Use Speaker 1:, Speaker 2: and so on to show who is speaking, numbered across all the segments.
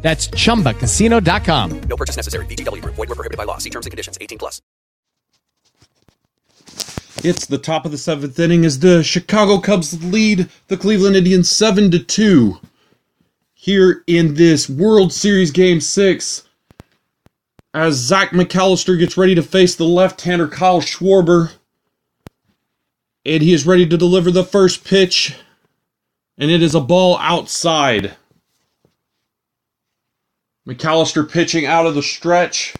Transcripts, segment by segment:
Speaker 1: That's chumbacasino.com.
Speaker 2: No purchase necessary. VGW Group. Void were prohibited by law. See terms and conditions. 18 plus.
Speaker 3: It's the top of the seventh inning as the Chicago Cubs lead the Cleveland Indians 7 to 2. Here in this World Series Game 6, as Zach McAllister gets ready to face the left hander Kyle Schwarber. And he is ready to deliver the first pitch. And it is a ball outside. McAllister pitching out of the stretch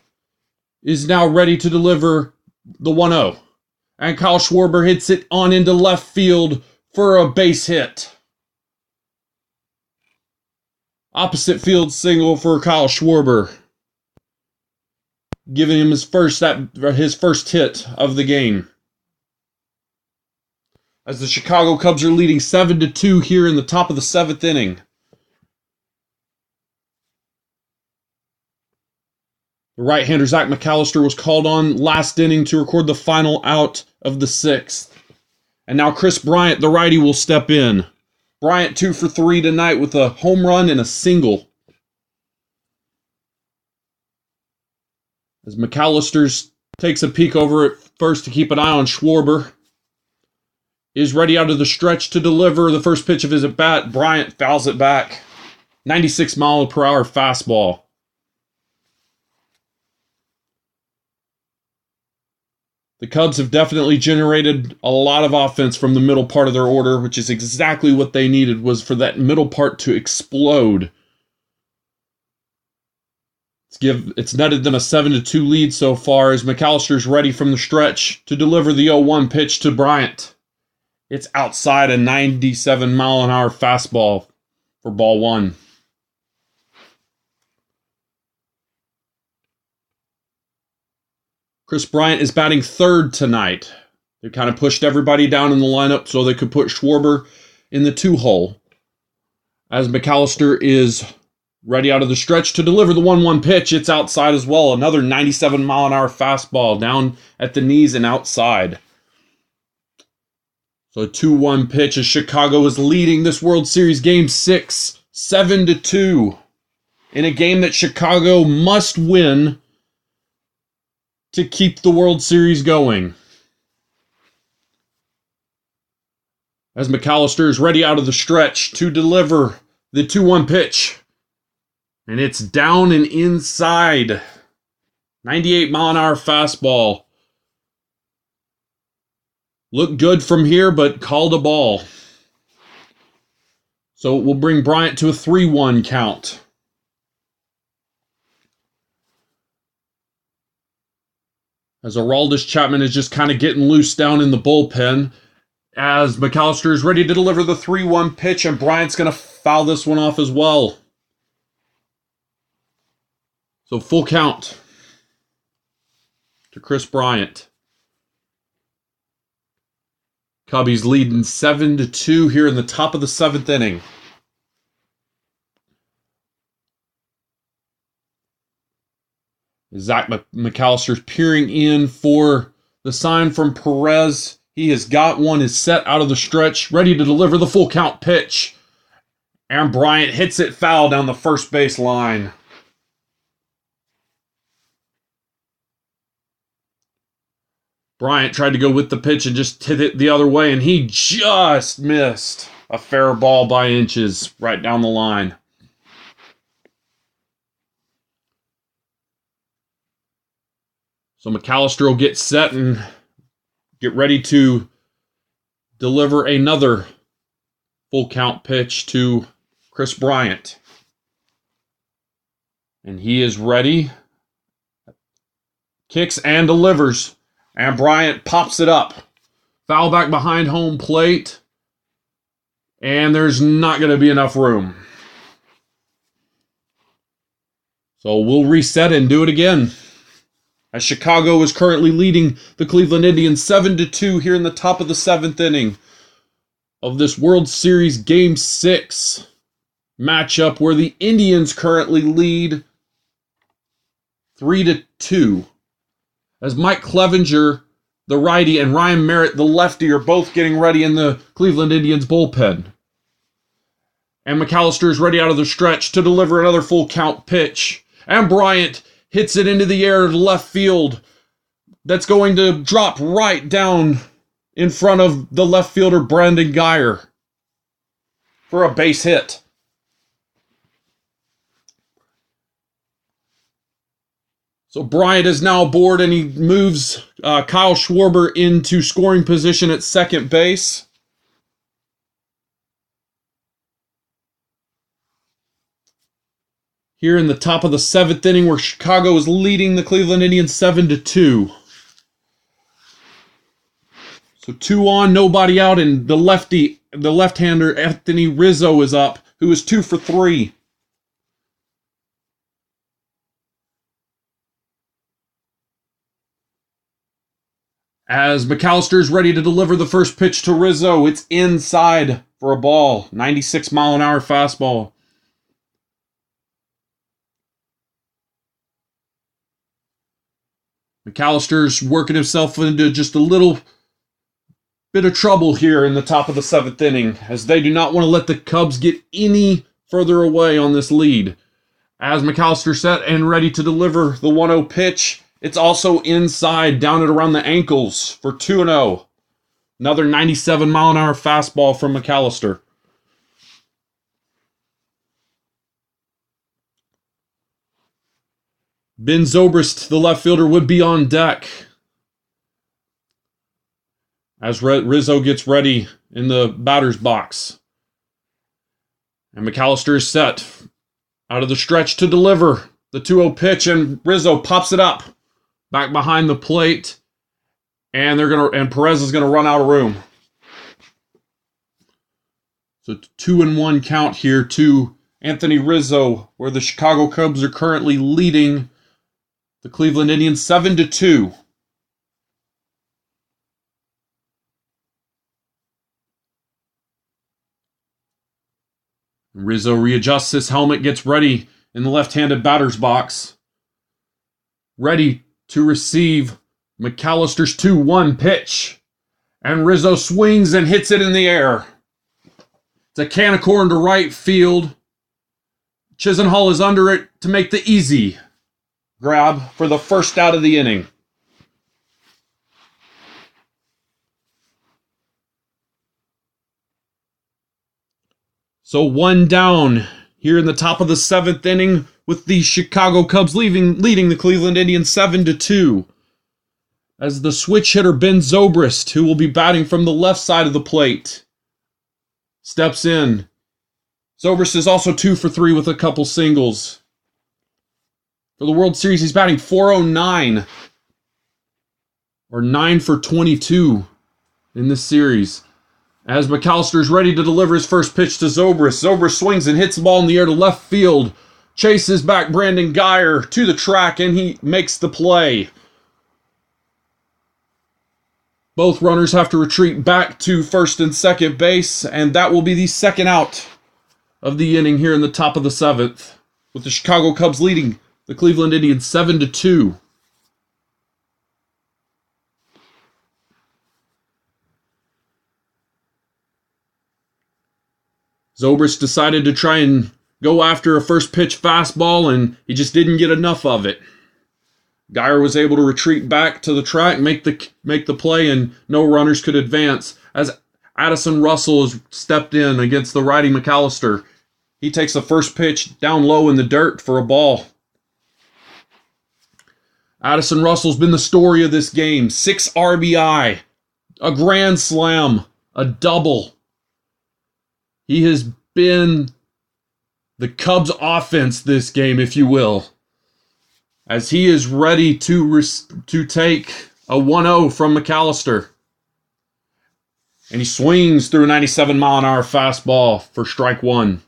Speaker 3: is now ready to deliver the 1 0. And Kyle Schwarber hits it on into left field for a base hit. Opposite field single for Kyle Schwarber, giving him his first that his first hit of the game. As the Chicago Cubs are leading 7 to 2 here in the top of the 7th inning. The right hander Zach McAllister was called on last inning to record the final out of the sixth. And now Kris Bryant, the righty, will step in. Bryant two for three tonight with a home run and a single. As McAllister takes a peek over at first to keep an eye on Schwarber. Is ready out of the stretch to deliver the first pitch of his at bat. Bryant fouls it back. 96 mile per hour fastball. The Cubs have definitely generated a lot of offense from the middle part of their order, which is exactly what they needed was for that middle part to explode. It's give it's netted them a 7 to 2 lead so far as McAllister's ready from the stretch to deliver the 0-1 pitch to Bryant. It's outside a 97 mile an hour fastball for ball 1. Kris Bryant is batting third tonight. They kind of pushed everybody down in the lineup so they could put Schwarber in the two hole. As McAllister is ready out of the stretch to deliver the 1 1 pitch, it's outside as well. Another 97 mile an hour fastball down at the knees and outside. So 2 1 pitch as Chicago is leading this World Series game 6, 7 to 2. In a game that Chicago must win to keep the World Series going. As McAllister is ready out of the stretch to deliver the 2 1 pitch. And it's down and inside. 98 mile an hour fastball. Looked good from here, but called a ball. So we'll bring Bryant to a 3 1 count. As Aroldis Chapman is just kind of getting loose down in the bullpen. As McAllister is ready to deliver the 3 1 pitch, and Bryant's going to foul this one off as well. So full count to Kris Bryant. Cubbies leading 7 to 2 here in the top of the seventh inning. Zach McAllister's peering in for the sign from Perez. He has got one, is set out of the stretch, ready to deliver the full count pitch. And Bryant hits it foul down the first base line. Bryant tried to go with the pitch and just hit it the other way, and he just missed a fair ball by inches right down the line. So McAllister will get set and get ready to deliver another full count pitch to Kris Bryant. And he is ready. Kicks and delivers. And Bryant pops it up. Foul back behind home plate. And there's not going to be enough room. So we'll reset and do it again. As Chicago is currently leading the Cleveland Indians 7 to 2 here in the top of the 7th inning of this World Series game 6 matchup where the Indians currently lead 3 to 2 as Mike Clevinger the righty and Ryan Merritt the lefty are both getting ready in the Cleveland Indians bullpen. And McAllister is ready out of the stretch to deliver another full count pitch. And Bryant hits it into the air left field. That's going to drop right down in front of the left fielder Brandon Guyer for a base hit. So Bryant is now aboard and he moves uh, Kyle Schwarber into scoring position at second base. Here in the top of the seventh inning, where Chicago is leading the Cleveland Indians seven to two. So two on, nobody out, and the lefty, the left-hander Anthony Rizzo is up, who is two for three. As McAllister is ready to deliver the first pitch to Rizzo, it's inside for a ball. 96 mile an hour fastball. McAllister's working himself into just a little bit of trouble here in the top of the seventh inning, as they do not want to let the Cubs get any further away on this lead. As McAllister set and ready to deliver the 1 0 pitch, it's also inside, down at around the ankles for 2 0. Another 97 mile an hour fastball from McAllister. Ben Zobrist, the left fielder, would be on deck as Rizzo gets ready in the batter's box. And McAllister is set out of the stretch to deliver the 2 0 pitch, and Rizzo pops it up back behind the plate, and they're gonna and Perez is gonna run out of room. So two and one count here to Anthony Rizzo, where the Chicago Cubs are currently leading the Cleveland Indians seven to two. Rizzo readjusts his helmet, gets ready in the left handed batter's box. Ready to receive McAllister's 2 1 pitch. And Rizzo swings and hits it in the air. It's a can of corn to right field. Chisenhall is under it to make the easy grab for the first out of the inning. So one down here in the top of the seventh inning with the Chicago Cubs leaving, leading the Cleveland Indians 7 to 2. As the switch hitter Ben Zobrist, who will be batting from the left side of the plate, steps in. Zobrist is also 2 for 3 with a couple singles. For the World Series, he's batting 409 or 9 for 22 in this series. As McAllister is ready to deliver his first pitch to Zobrist, Zobrist swings and hits the ball in the air to left field chases back Brandon Guyer to the track and he makes the play. Both runners have to retreat back to first and second base, and that will be the second out of the inning here in the top of the seventh, with the Chicago Cubs leading the Cleveland Indians 7 to 2. Zobrist decided to try and go after a first pitch fastball, and he just didn't get enough of it. Guyer was able to retreat back to the track, make the make the play, and no runners could advance. As Addison Russell has stepped in against the righty McAllister, he takes the first pitch down low in the dirt for a ball. Addison Russell's been the story of this game. Six RBI, a grand slam, a double. He has been the Cubs offense this game, if you will, as he is ready to res- to take a 1-0 from McAllister. And he swings through a 97 mile an hour fastball for strike one.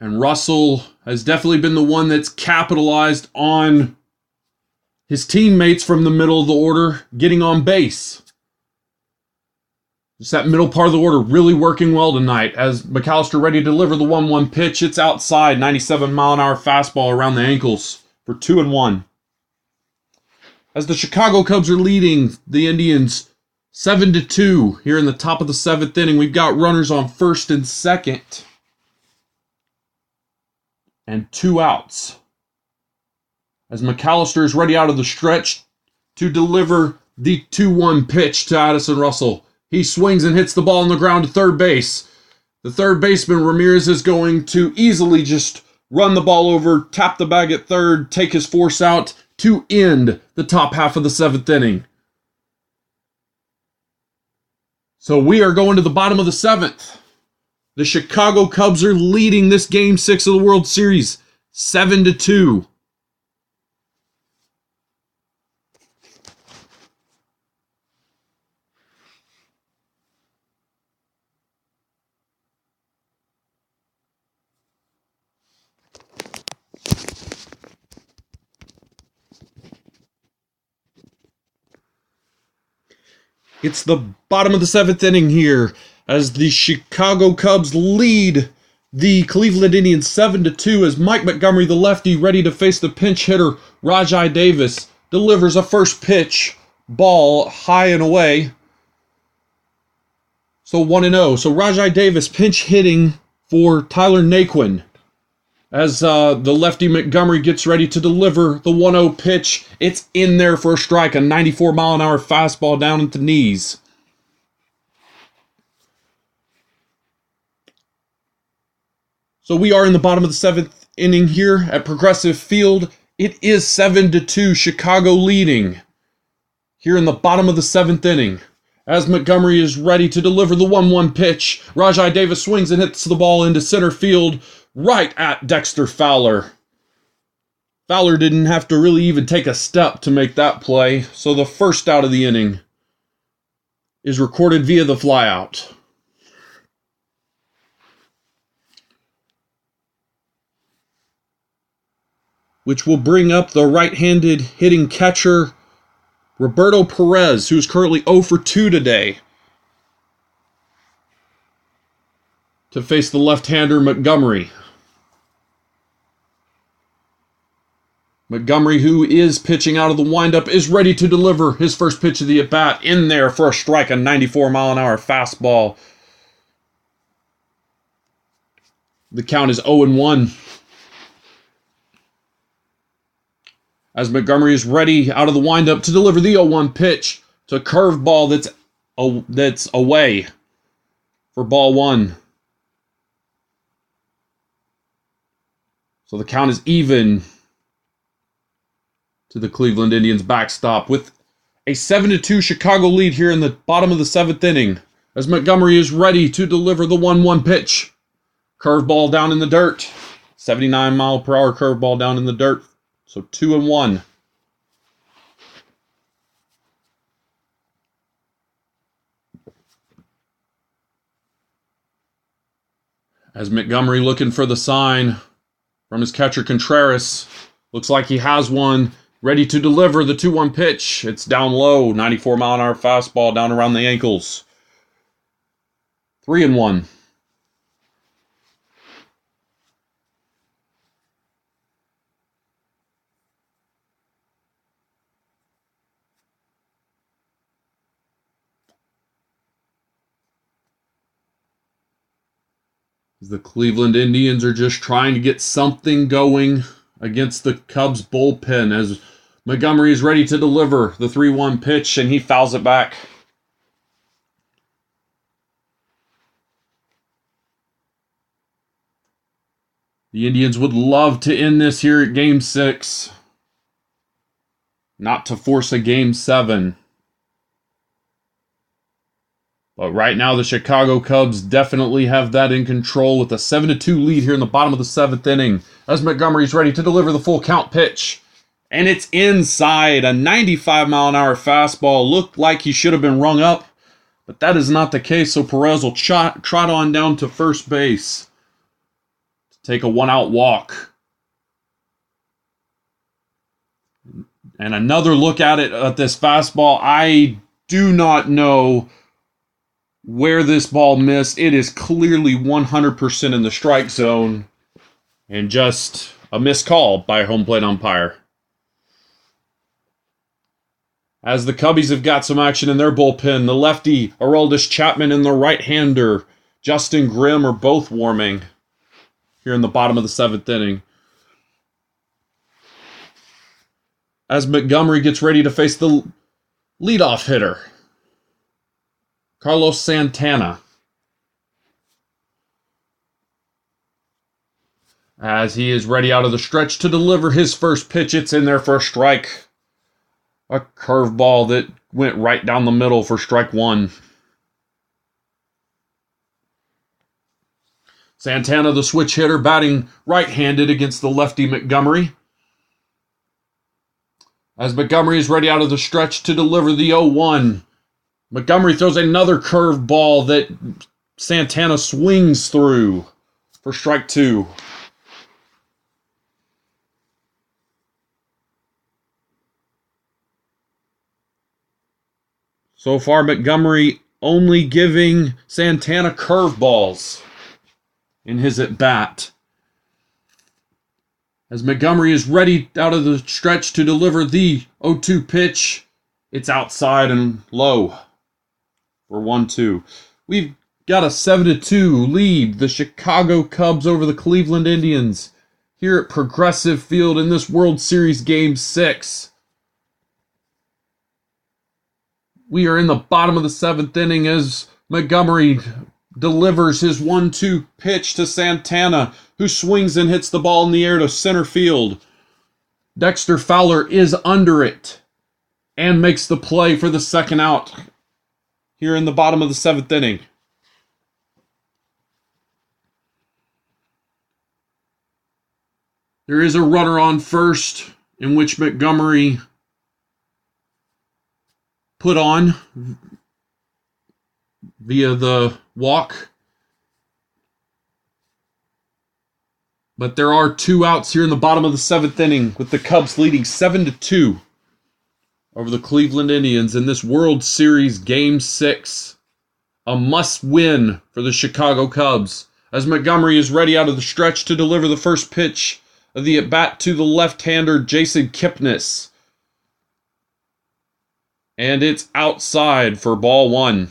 Speaker 3: And Russell has definitely been the one that's capitalized on his teammates from the middle of the order getting on base. Just that middle part of the order really working well tonight as McAllister ready to deliver the 1 1 pitch. It's outside, 97 mile an hour fastball around the ankles for 2 and 1. As the Chicago Cubs are leading the Indians 7 to 2 here in the top of the seventh inning, we've got runners on first and second and two outs. As McAllister is ready out of the stretch to deliver the 2 1 pitch to Addison Russell. He swings and hits the ball on the ground to third base. The third baseman, Ramirez, is going to easily just run the ball over, tap the bag at third, take his force out to end the top half of the seventh inning. So we are going to the bottom of the seventh. The Chicago Cubs are leading this game six of the World Series, seven to two. It's the bottom of the seventh inning here as the Chicago Cubs lead the Cleveland Indians 7 to 2 as Mike Montgomery, the lefty, ready to face the pinch hitter Rajai Davis, delivers a first pitch ball high and away. So 1 and 0. So Rajai Davis pinch hitting for Tyler Naquin as uh, the lefty Montgomery gets ready to deliver the 1 0 pitch. It's in there for a strike, a 94 mile an hour fastball down at the knees. So we are in the bottom of the seventh inning here at Progressive Field. It is 7 to 2, Chicago leading here in the bottom of the seventh inning. As Montgomery is ready to deliver the 1 1 pitch, Rajai Davis swings and hits the ball into center field right at Dexter Fowler. Fowler didn't have to really even take a step to make that play, so the first out of the inning is recorded via the flyout. Which will bring up the right handed hitting catcher Roberto Perez, who's currently 0 for 2 today. To face the left hander Montgomery. Montgomery, who is pitching out of the windup, is ready to deliver his first pitch of the at bat in there for a strike, a 94 mile an hour fastball. The count is 0 1. As Montgomery is ready out of the windup to deliver the 0 1 pitch to a curveball that's, that's away for ball one. So the count is even to the Cleveland Indians backstop with a 7 2 Chicago lead here in the bottom of the seventh inning as Montgomery is ready to deliver the 1 1 pitch. Curveball down in the dirt. 79 mile per hour curveball down in the dirt. So 2 and 1. As Montgomery looking for the sign from his catcher Contreras. Looks like he has one ready to deliver the 2 1 pitch. It's down low, 94 mile an hour fastball down around the ankles. 3 and 1. The Cleveland Indians are just trying to get something going against the Cubs bullpen as Montgomery is ready to deliver the 3 1 pitch and he fouls it back. The Indians would love to end this here at game six, not to force a game seven. But right now, the Chicago Cubs definitely have that in control with a 7 2 lead here in the bottom of the seventh inning as Montgomery's ready to deliver the full count pitch and it's inside. A 95 mile an hour fastball looked like he should have been rung up, but that is not the case. So Perez will trot, trot on down to first base. To take a one out walk. And another look at it at this fastball. I do not know where this ball missed. It is clearly 100% in the strike zone and just a missed call by home plate umpire. As the Cubbies have got some action in their bullpen, the lefty Aroldis Chapman and the right hander Justin Grimm are both warming here in the bottom of the seventh inning. As Montgomery gets ready to face the leadoff hitter, Carlos Santana. As he is ready out of the stretch to deliver his first pitch, it's in there for a strike a curveball that went right down the middle for strike one. Santana, the switch hitter, batting right handed against the lefty Montgomery. As Montgomery is ready out of the stretch to deliver the 0 1, Montgomery throws another curveball that Santana swings through for strike two. So far, Montgomery only giving Santana curveballs in his at bat. As Montgomery is ready out of the stretch to deliver the 0 2 pitch, it's outside and low for 1 2. We've got a 7 to 2 lead, the Chicago Cubs over the Cleveland Indians here at Progressive Field in this World Series Game 6. We are in the bottom of the seventh inning as Montgomery delivers his 1 2 pitch to Santana, who swings and hits the ball in the air to center field. Dexter Fowler is under it and makes the play for the second out here in the bottom of the seventh inning. There is a runner on first in which Montgomery put on via the walk. But there are two outs here in the bottom of the seventh inning, with the Cubs leading seven to two over the Cleveland Indians in this World Series Game Six. A must-win for the Chicago Cubs as Montgomery is ready out of the stretch to deliver the first pitch of the at bat to the left-hander Jason Kipnis and it's outside for ball one.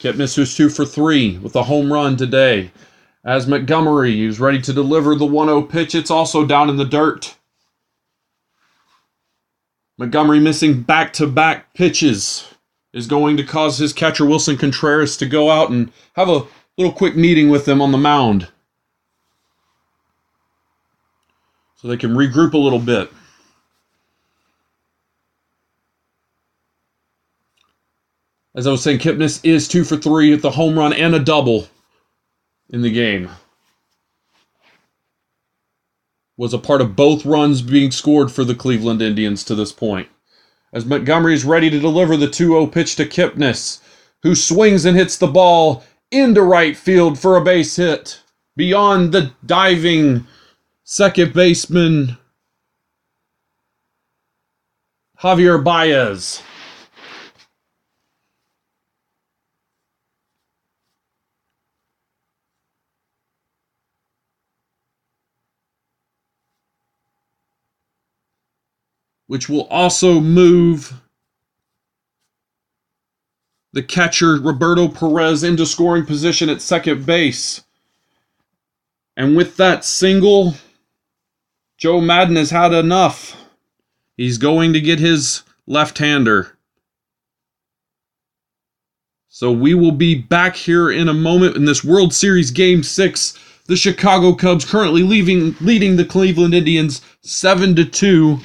Speaker 3: Kipnis was two for three with a home run today. As Montgomery is ready to deliver the 1 0 pitch, it's also down in the dirt. Montgomery missing back to back pitches is going to cause his catcher Willson Contreras to go out and have a little quick meeting with them on the mound so they can regroup a little bit. As I was saying, Kipnis is two for three with a home run and a double in the game. Was a part of both runs being scored for the Cleveland Indians to this point. As Montgomery is ready to deliver the 2 0 pitch to Kipnis, who swings and hits the ball into right field for a base hit beyond the diving second baseman Javier Baez. Which will also move the catcher Roberto Perez into scoring position at second base. And with that single, Joe Maddon has had enough. He's going to get his left hander. So we will be back here in a moment in this World Series Game 6. The Chicago Cubs currently leaving, leading the Cleveland Indians 7 to 2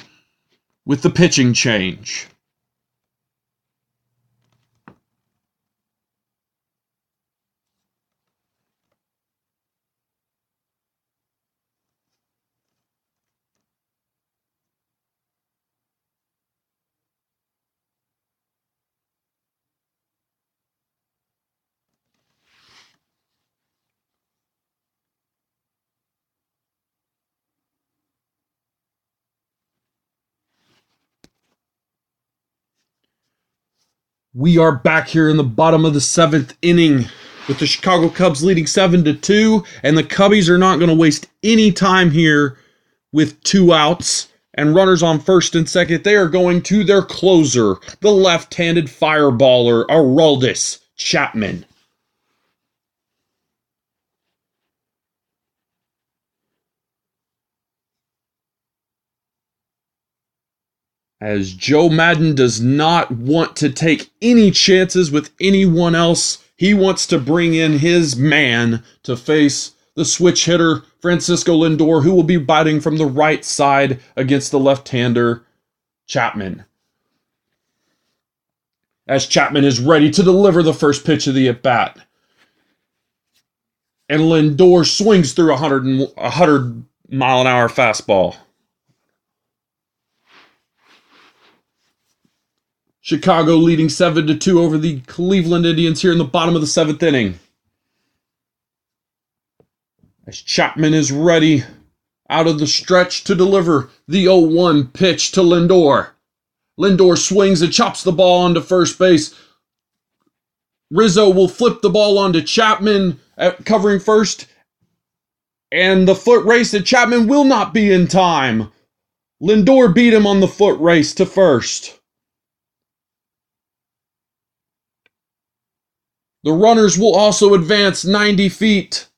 Speaker 3: with the pitching change. We are back here in the bottom of the seventh inning with the Chicago Cubs leading 7 to 2, and the Cubbies are not going to waste any time here with two outs and runners on first and second. They are going to their closer, the left handed fireballer, Aroldis Chapman. As Joe Maddon does not want to take any chances with anyone else. He wants to bring in his man to face the switch hitter, Francisco Lindor, who will be batting from the right side against the left hander, Chapman. As Chapman is ready to deliver the first pitch of the at bat. And Lindor swings through a 100, 100 mile an hour fastball. Chicago leading 7 to 2 over the Cleveland Indians here in the bottom of the seventh inning. As Chapman is ready out of the stretch to deliver the 0 1 pitch to Lindor. Lindor swings and chops the ball onto first base. Rizzo will flip the ball onto Chapman at covering first. And the foot race to Chapman will not be in time. Lindor beat him on the foot race to first. The runners will also advance 90 feet.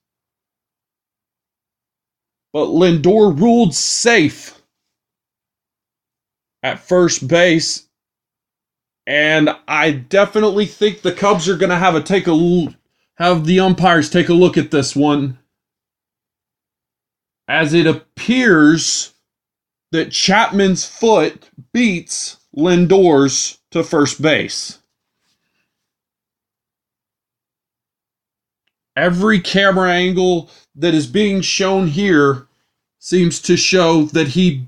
Speaker 3: But Lindor ruled safe at first base. And I definitely think the Cubs are going to have a take a have the umpires take a look at this one as it appears that Chapman's foot beats Lindor's to first base. Every camera angle that is being shown here seems to show that he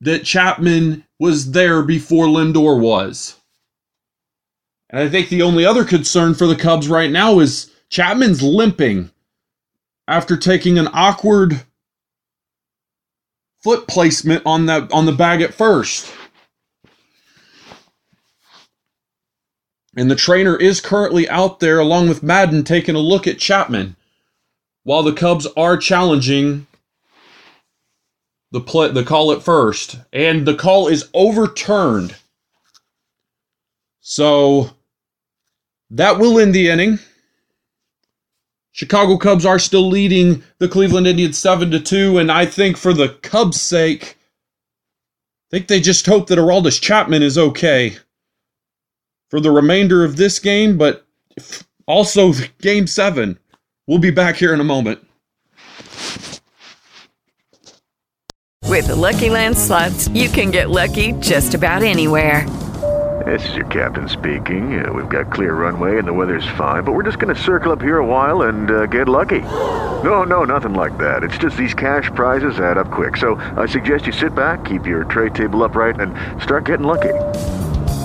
Speaker 3: that Chapman was there before Lindor was. And I think the only other concern for the Cubs right now is Chapman's limping after taking an awkward foot placement on that on the bag at first. And the trainer is currently out there along with Maddon taking a look at Chapman while the Cubs are challenging the play, the call at first and the call is overturned. So that will end the inning. Chicago Cubs are still leading the Cleveland Indians 7 to 2 and I think for the Cubs sake I think they just hope that Aroldis Chapman is okay for the remainder of this game, but also game seven. We'll be back here in a moment.
Speaker 4: With the Lucky Land slots, you can get lucky just about anywhere.
Speaker 5: This is your captain speaking. Uh, we've got clear runway and the weather's fine, but we're just going to circle up here a while and uh, get lucky. No, no, nothing like that. It's just these cash prizes add up quick. So I suggest you sit back, keep your tray table upright, and start getting lucky.